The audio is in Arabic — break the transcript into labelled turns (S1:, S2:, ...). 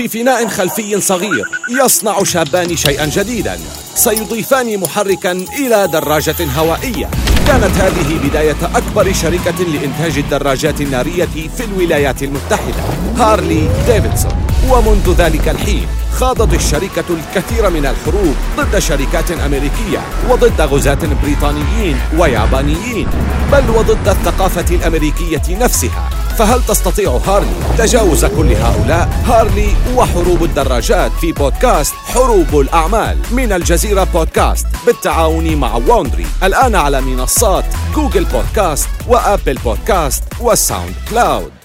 S1: في فناء خلفي صغير يصنع شابان شيئا جديدا. سيضيفان محركا إلى دراجة هوائية. كانت هذه بداية أكبر شركة لإنتاج الدراجات النارية في الولايات المتحدة. هارلي ديفيدسون. ومنذ ذلك الحين خاضت الشركة الكثير من الحروب ضد شركات أمريكية وضد غزاة بريطانيين ويابانيين بل وضد الثقافة الأمريكية نفسها فهل تستطيع هارلي تجاوز كل هؤلاء؟ هارلي وحروب الدراجات في بودكاست حروب الأعمال من الجزيرة بودكاست بالتعاون مع Wondery الآن على منصات Google Podcast و Apple Podcast و SoundCloud